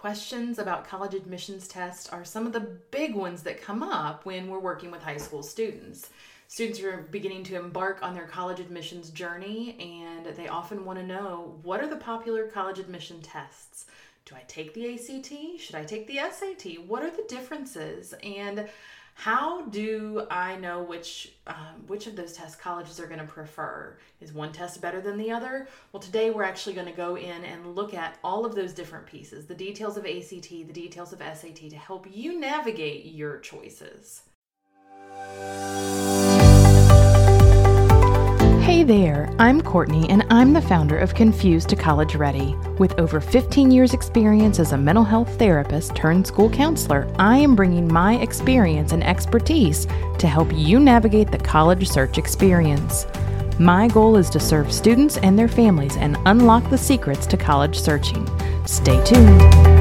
questions about college admissions tests are some of the big ones that come up when we're working with high school students. Students are beginning to embark on their college admissions journey and they often want to know what are the popular college admission tests? Do I take the ACT? Should I take the SAT? What are the differences? And how do I know which um, which of those tests colleges are going to prefer? Is one test better than the other? Well, today we're actually going to go in and look at all of those different pieces, the details of ACT, the details of SAT, to help you navigate your choices. There, I'm Courtney, and I'm the founder of Confused to College Ready. With over 15 years' experience as a mental health therapist turned school counselor, I am bringing my experience and expertise to help you navigate the college search experience. My goal is to serve students and their families and unlock the secrets to college searching. Stay tuned.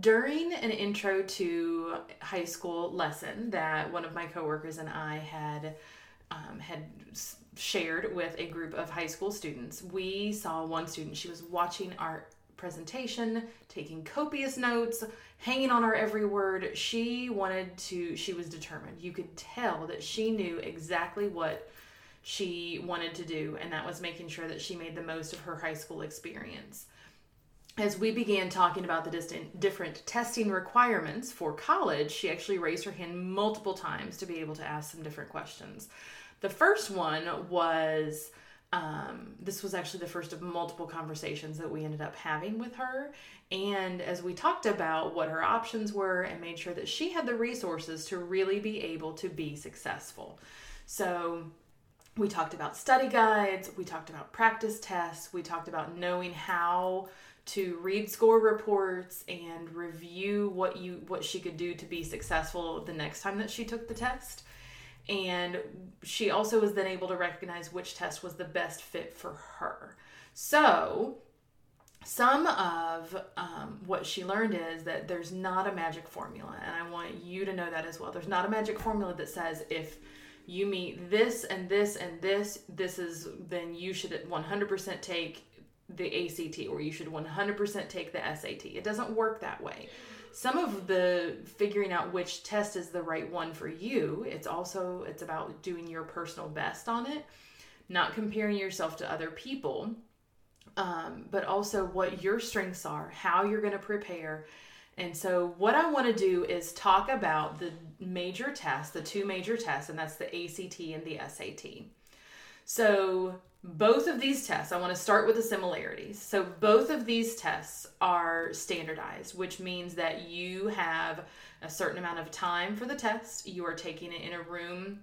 During an intro to high school lesson that one of my coworkers and I had um, had shared with a group of high school students, we saw one student. She was watching our presentation, taking copious notes, hanging on our every word. She wanted to, she was determined. You could tell that she knew exactly what she wanted to do, and that was making sure that she made the most of her high school experience as we began talking about the distant, different testing requirements for college, she actually raised her hand multiple times to be able to ask some different questions. The first one was um, this was actually the first of multiple conversations that we ended up having with her. And as we talked about what her options were and made sure that she had the resources to really be able to be successful. So, we talked about study guides, we talked about practice tests, we talked about knowing how to read score reports and review what you what she could do to be successful the next time that she took the test. And she also was then able to recognize which test was the best fit for her. So some of um, what she learned is that there's not a magic formula and i want you to know that as well. There's not a magic formula that says if you meet this and this and this this is then you should 100% take the ACT or you should 100% take the SAT. It doesn't work that way. Some of the figuring out which test is the right one for you, it's also it's about doing your personal best on it, not comparing yourself to other people. Um, but also what your strengths are, how you're going to prepare. And so, what I want to do is talk about the major tests, the two major tests, and that's the ACT and the SAT. So, both of these tests, I want to start with the similarities. So, both of these tests are standardized, which means that you have a certain amount of time for the test. You are taking it in a room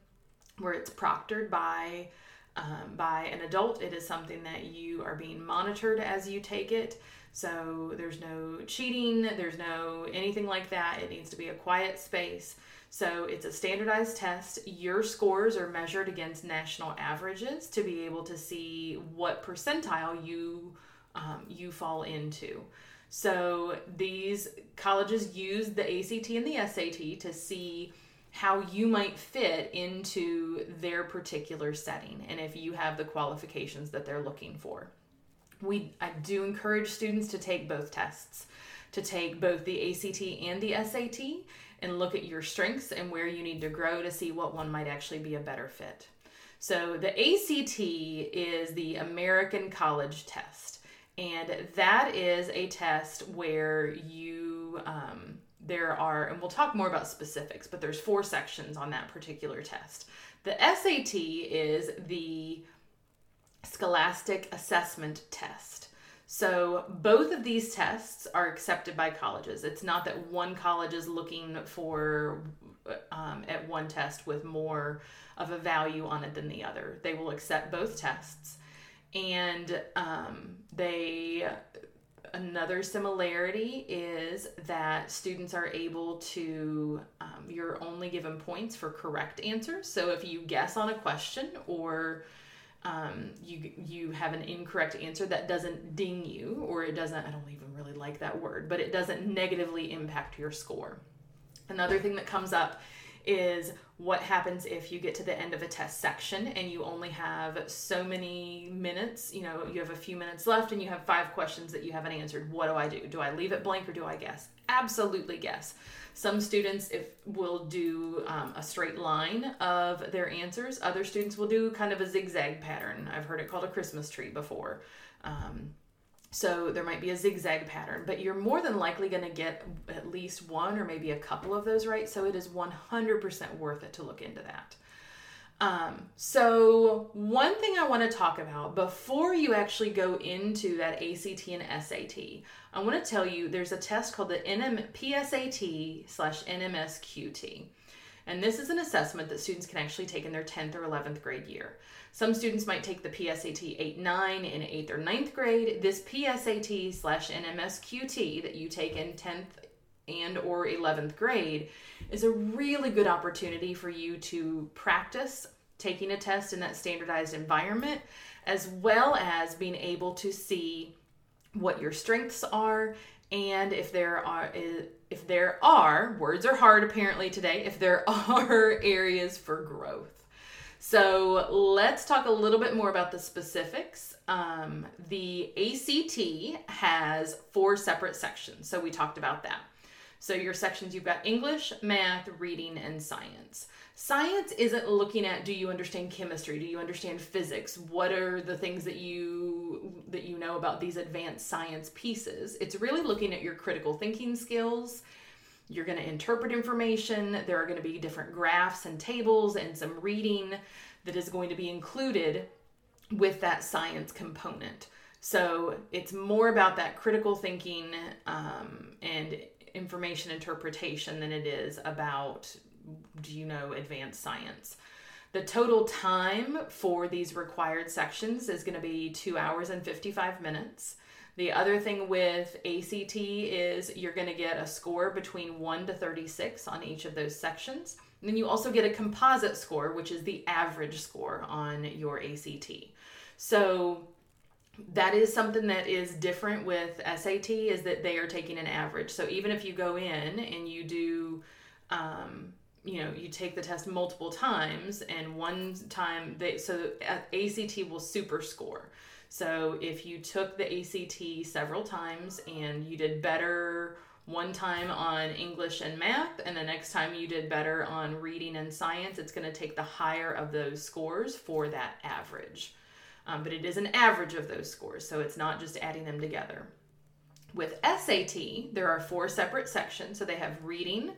where it's proctored by um, by an adult. It is something that you are being monitored as you take it. So there's no cheating, there's no anything like that. It needs to be a quiet space. So it's a standardized test. Your scores are measured against national averages to be able to see what percentile you um, you fall into. So these colleges use the ACT and the SAT to see how you might fit into their particular setting and if you have the qualifications that they're looking for. We I do encourage students to take both tests, to take both the ACT and the SAT and look at your strengths and where you need to grow to see what one might actually be a better fit. So, the ACT is the American College Test, and that is a test where you, um, there are, and we'll talk more about specifics, but there's four sections on that particular test. The SAT is the Scholastic Assessment Test. So both of these tests are accepted by colleges. It's not that one college is looking for um, at one test with more of a value on it than the other. They will accept both tests, and um, they. Another similarity is that students are able to, um, you're only given points for correct answers. So if you guess on a question or um, you you have an incorrect answer that doesn't ding you or it doesn't i don't even really like that word but it doesn't negatively impact your score. Another thing that comes up is what happens if you get to the end of a test section and you only have so many minutes you know you have a few minutes left and you have five questions that you haven't answered. What do i do? Do i leave it blank or do i guess? Absolutely guess. Some students if will do um, a straight line of their answers. Other students will do kind of a zigzag pattern. I've heard it called a christmas tree before. Um, so there might be a zigzag pattern, but you're more than likely going to get at least one or maybe a couple of those right. So it is 100% worth it to look into that. Um, so, one thing I want to talk about before you actually go into that ACT and SAT, I want to tell you there's a test called the NM, PSAT slash NMSQT. And this is an assessment that students can actually take in their 10th or 11th grade year. Some students might take the PSAT 8 9 in 8th or 9th grade. This PSAT slash NMSQT that you take in 10th and or 11th grade is a really good opportunity for you to practice taking a test in that standardized environment as well as being able to see what your strengths are and if there are if there are words are hard apparently today if there are areas for growth so let's talk a little bit more about the specifics. Um, the ACT has four separate sections. So we talked about that. So your sections, you've got English, math, reading, and science. Science isn't looking at do you understand chemistry? Do you understand physics? What are the things that you that you know about these advanced science pieces? It's really looking at your critical thinking skills you're going to interpret information. There are going to be different graphs and tables and some reading that is going to be included with that science component. So it's more about that critical thinking um, and information interpretation than it is about, do you know, advanced science. The total time for these required sections is going to be two hours and 55 minutes. The other thing with ACT is you're going to get a score between 1 to 36 on each of those sections. And then you also get a composite score, which is the average score on your ACT. So that is something that is different with SAT is that they are taking an average. So even if you go in and you do um, you know you take the test multiple times and one time they so ACT will super score so if you took the ACT several times and you did better one time on English and math, and the next time you did better on reading and science, it's going to take the higher of those scores for that average. Um, but it is an average of those scores, so it's not just adding them together. With SAT, there are four separate sections. So they have reading,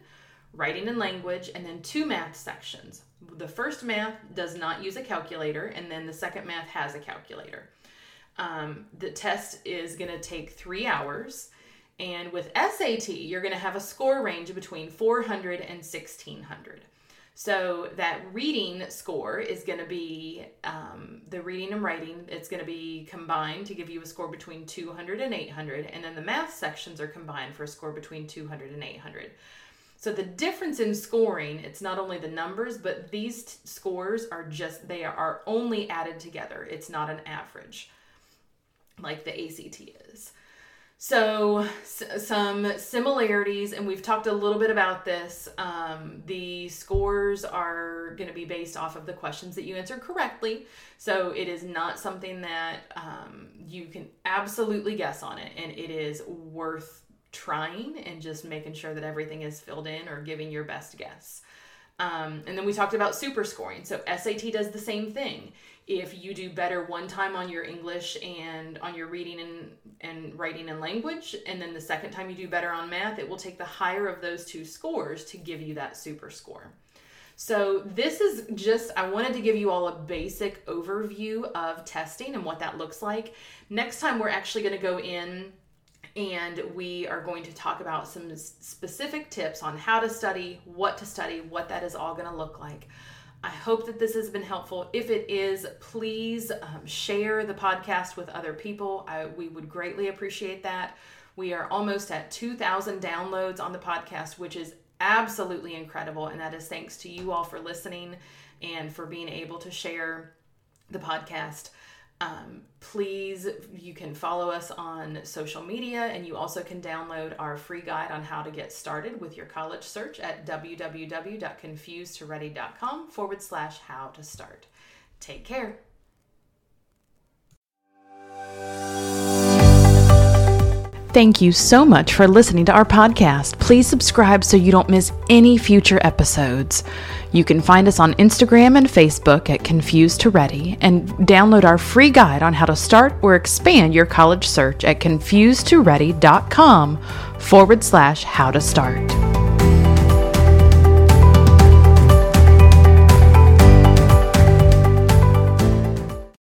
writing and language, and then two math sections. The first math does not use a calculator, and then the second math has a calculator. Um, the test is going to take three hours. And with SAT, you're going to have a score range between 400 and 1600. So that reading score is going to be um, the reading and writing. It's going to be combined to give you a score between 200 and 800, and then the math sections are combined for a score between 200 and 800. So the difference in scoring, it's not only the numbers, but these t- scores are just they are only added together. It's not an average like the ACT is. So, s- some similarities, and we've talked a little bit about this. Um, the scores are going to be based off of the questions that you answer correctly. So, it is not something that um, you can absolutely guess on it, and it is worth trying and just making sure that everything is filled in or giving your best guess. Um, and then we talked about super scoring. So SAT does the same thing. If you do better one time on your English and on your reading and, and writing and language, and then the second time you do better on math, it will take the higher of those two scores to give you that super score. So, this is just, I wanted to give you all a basic overview of testing and what that looks like. Next time, we're actually going to go in and we are going to talk about some specific tips on how to study, what to study, what that is all going to look like. I hope that this has been helpful. If it is, please um, share the podcast with other people. I, we would greatly appreciate that. We are almost at 2,000 downloads on the podcast, which is absolutely incredible. And that is thanks to you all for listening and for being able to share the podcast. Um, please, you can follow us on social media and you also can download our free guide on how to get started with your college search at www.confusedtoready.com forward slash how to start. Take care. Thank you so much for listening to our podcast. Please subscribe so you don't miss any future episodes. You can find us on Instagram and Facebook at Confused to Ready and download our free guide on how to start or expand your college search at confusedtoready.com forward slash how to start.